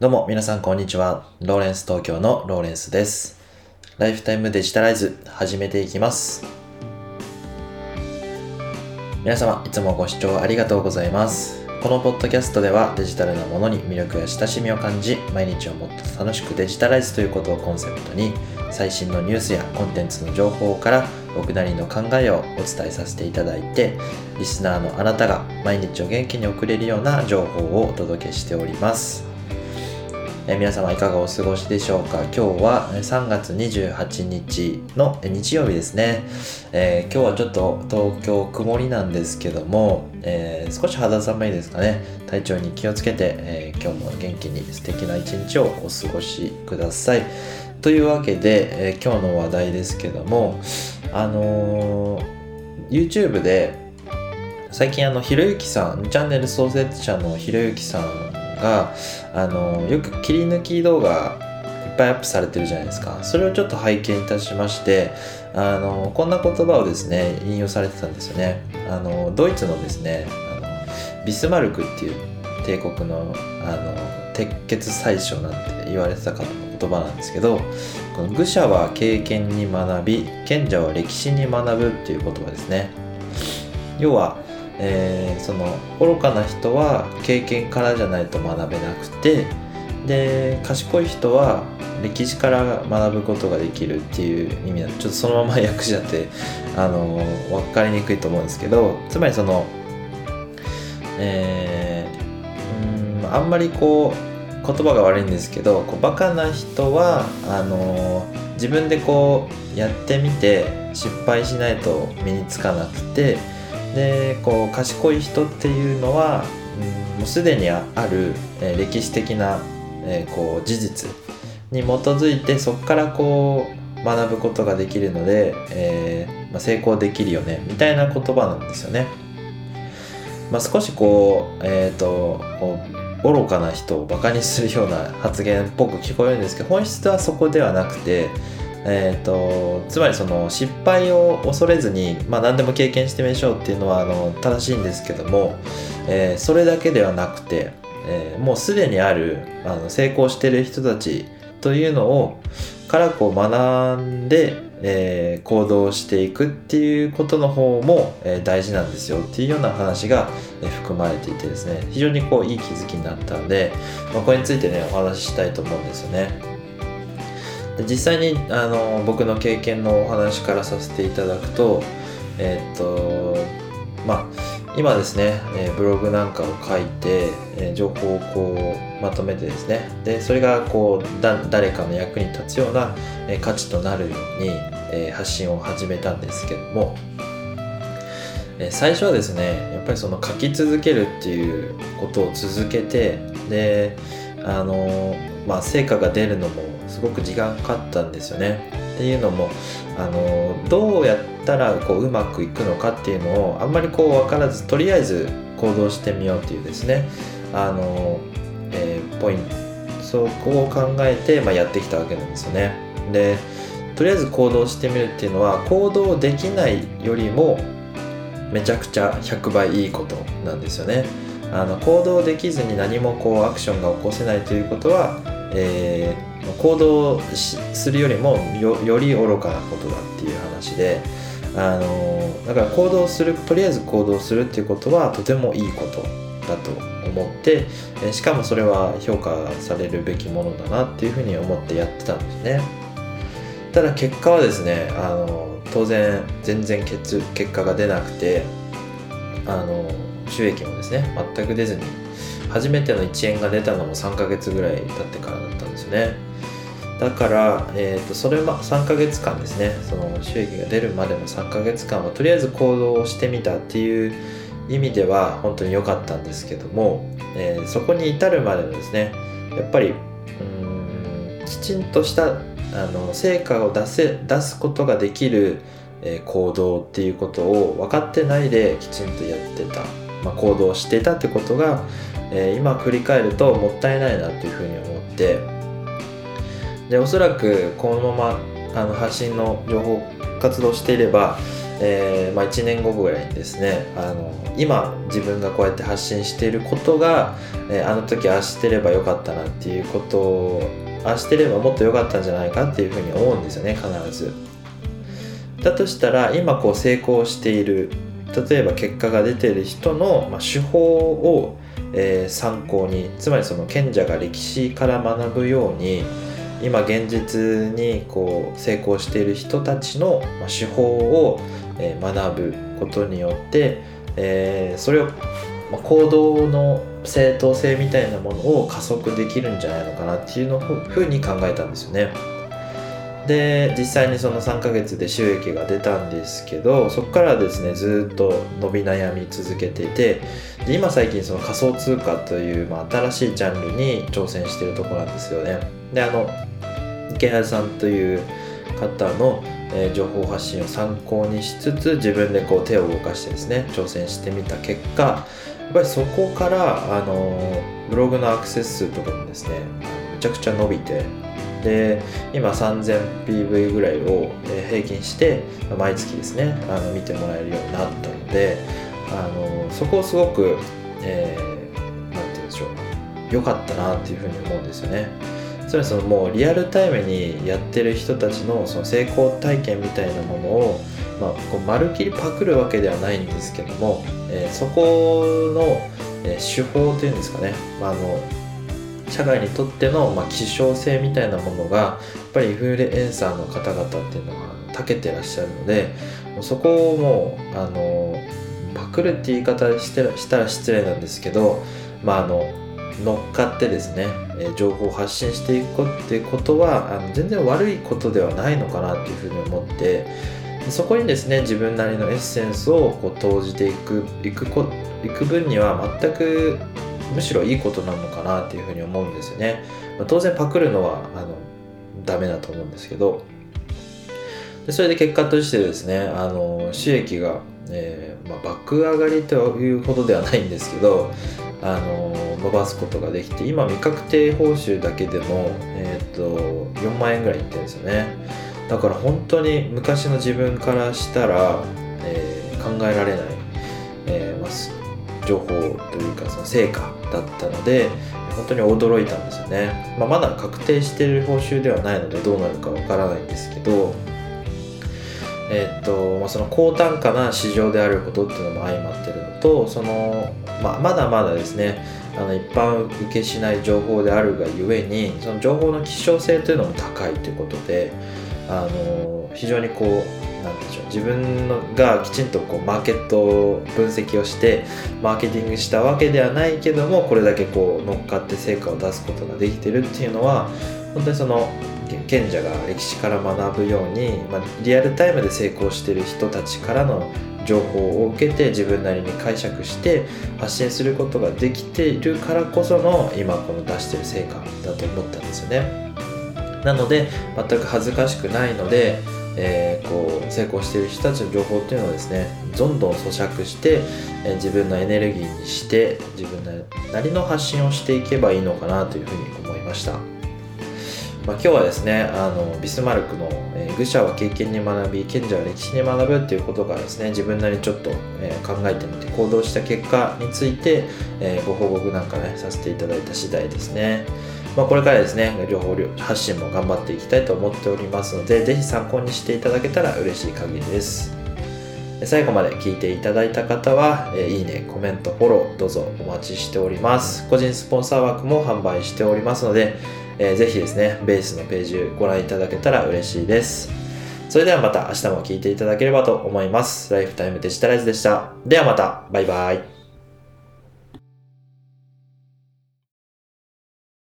どうも皆さんこんにちは。ローレンス東京のローレンスです。ライフタイムデジタライズ始めていきます。皆様いつもご視聴ありがとうございます。このポッドキャストではデジタルなものに魅力や親しみを感じ、毎日をもっと楽しくデジタライズということをコンセプトに、最新のニュースやコンテンツの情報から僕なりの考えをお伝えさせていただいて、リスナーのあなたが毎日を元気に送れるような情報をお届けしております。え皆様いかがお過ごしでしょうか？今日は3月28日の日曜日ですね、えー今日はちょっと東京曇りなんですけども、えー少し肌寒いですかね。体調に気をつけて、えー今日も元気に素敵な一日をお過ごしください。というわけで、えー今日の話題ですけどもあのー YouTube で最近あのひろゆきさんチャンネル創設者のひろゆきさんがあのよく切り抜き動画いっぱいアップされてるじゃないですか。それをちょっと拝見いたしましてあのこんな言葉をですね引用されてたんですよね。あのドイツのですねあのビスマルクっていう帝国のあの鉄血宰相なんて言われてた方の言葉なんですけどこの愚者は経験に学び賢者は歴史に学ぶっていう言葉ですね。要はえーその愚かな人は経験からじゃないと学べなくてで賢い人は歴史から学ぶことができるっていう意味なんでちょっとそのまま訳しちゃってあの分かりにくいと思うんですけどつまりそのえーうんあんまりこう言葉が悪いんですけどこうバカな人はあの自分でこうやってみて失敗しないと身につかなくてでこう賢い人っていうのは、うん、もうすでにある、えー歴史的な、えーこう事実に基づいてそこからこう学ぶことができるので、えーまあ、成功できるよねみたいな言葉なんですよね。まあ、少しこう,、えー、とこう愚かな人をバカにするような発言っぽく聞こえるんですけど本質はそこではなくてえー、とつまりその失敗を恐れずに、まあ、何でも経験してみましょうっていうのはあの正しいんですけども、えーそれだけではなくて、えーもうすでにあるあの成功してる人たちというのをからこう学んで、えー行動していくっていうことの方も、えー大事なんですよっていうような話が、えー含まれていてですね非常にこういい気づきになったので、まあ、これについてねお話ししたいと思うんですよね。実際にあの僕の経験のお話からさせていただくとえーっとまあ今ですね、えブログなんかを書いて、え情報をこうまとめてですねでそれがこうだ誰かの役に立つような、え価値となるように、え発信を始めたんですけども、え最初はですねやっぱりその書き続けるっていうことを続けてであのまあ成果が出るのもすごく時間かかったんですよね。っていうのもあのどうやったらこううまくいくのかっていうのをあんまりこう分からずとりあえず行動してみようっていうですね。あの、えーポイント。そこを考えて、まあ、やってきたわけなんですよね。でとりあえず行動してみるっていうのは行動できないよりもめちゃくちゃ100倍いいことなんですよね。あの行動できずに何もこうアクションが起こせないということは、えー行動するよりもより愚かなことだっていう話であのだから行動するとりあえず行動するっていうことはとてもいいことだと思ってえしかもそれは評価されるべきものだなっていうふうに思ってやってたんですね。ただ結果はですねあの当然全然結結果が出なくてあの収益もですね全く出ずに初めての1円が出たのも3ヶ月ぐらい経ってからだったんですね。だから、えー、とそれも3ヶ月間ですね。その収益が出るまでの3ヶ月間はとりあえず行動をしてみたっていう意味では本当に良かったんですけども、えーそこに至るまでのですねやっぱりうーんきちんとしたあの成果を出せ出すことができる、え行動っていうことを分かってないできちんとやってた、まあ、行動してたってことが、えー今振り返るともったいないなというふうに思ってでおそらくこのままあの発信の情報活動していれば、えー、まあ、1年後ぐらいにですねあの今自分がこうやって発信していることが、えー、あの時ああしてればよかったなっていうことをああしてればもっと良かったんじゃないかっていうふうに思うんですよね必ず。だとしたら今こう成功している例えば結果が出てる人の、ま、手法を、え、参考につまりその賢者が歴史から学ぶように今現実にこう成功している人たちの、手法を、学ぶことによって、え、それを、行動の正当性みたいなものを加速できるんじゃないのかなっていうのふうに考えたんですよね。で実際にその3ヶ月で収益が出たんですけどそこからですねずっと伸び悩み続けていてで今最近その仮想通貨という、まあ、新しいジャンルに挑戦してるとこなんですよね。であの池原さんという方の、えー、情報発信を参考にしつつ自分でこう手を動かしてですね挑戦してみた結果やっぱりそこからあのブログのアクセス数とかもですねめちゃくちゃ伸びてで今 3000PV ぐらいを平均して毎月ですねあの見てもらえるようになったのであのそこをすごく何、えー、て言うんでしょう良かったなっていうふうに思うんですよね。つまりそのもうリアルタイムにやってる人たちのその成功体験みたいなものを、まあ、こうまるきりパクるわけではないんですけども、えー、そこの、え、手法というんですかね、まあ、あの社会にとっての、まあ、希少性みたいなものがやっぱりインフルエンサーの方々っていうのは長けてらっしゃるのでそこをもうあのパクるって言い方してしたら失礼なんですけど、まあ、あの乗っかってですね情報を発信していくっていうことはあの全然悪いことではないのかなっていうふうに思ってそこにですね自分なりのエッセンスをこう投じていくいくこいく分には全くむしろいいことなのかなっていうふうに思うんですよね、まあ、当然パクるのはあのダメだと思うんですけど。でそれで結果としてですねあの収益が、えーまあ、爆上がりというほどではないんですけどあの伸ばすことができて今未確定報酬だけでも、えーと、と4万円ぐらいいってるんですよね。だから本当に昔の自分からしたら、えー、考えられない、えーまあ、情報というかその成果だったので本当に驚いたんですよね、まあ、まだ確定している報酬ではないのでどうなるかわからないんですけどえーとま、その高単価な市場であることっていうのも相まってるのとその、まあ、まだまだですねあの一般受けしない情報であるがゆえにその情報の希少性というのも高いということであの非常にこうなんでしょう。自分がきちんとこうマーケット分析をしてマーケティングしたわけではないけどもこれだけこう乗っかって成果を出すことができてるっていうのは本当にその賢者が歴史から学ぶように、まあ、リアルタイムで成功してる人たちからの情報を受けて自分なりに解釈して発信することができているからこその今この出してる成果だと思ったんですよね。なので全く恥ずかしくないので、えー、こう成功している人たちの情報っていうのをですねどんどん咀嚼して、えー、自分のエネルギーにして自分なりの発信をしていけばいいのかなというふうに思いました。まあ、今日はですねあのビスマルクの、えー、愚者は経験に学び賢者は歴史に学ぶっていうことからですね自分なりにちょっと、え、考えてみて行動した結果について、え、ご報告なんかねさせていただいた次第ですね。まあ、これからですね、情報発信も頑張っていきたいと思っておりますので、ぜひ参考にしていただけたら嬉しい限りです。最後まで聞いていただいた方は、えいいね、コメント、フォロー、どうぞお待ちしております。個人スポンサー枠も販売しておりますので、えー、ぜひですね、ベースのページをご覧いただけたら嬉しいです。それではまた明日も聴いていただければと思います。ライフタイムデジタライズでした。ではまた、バイバイ。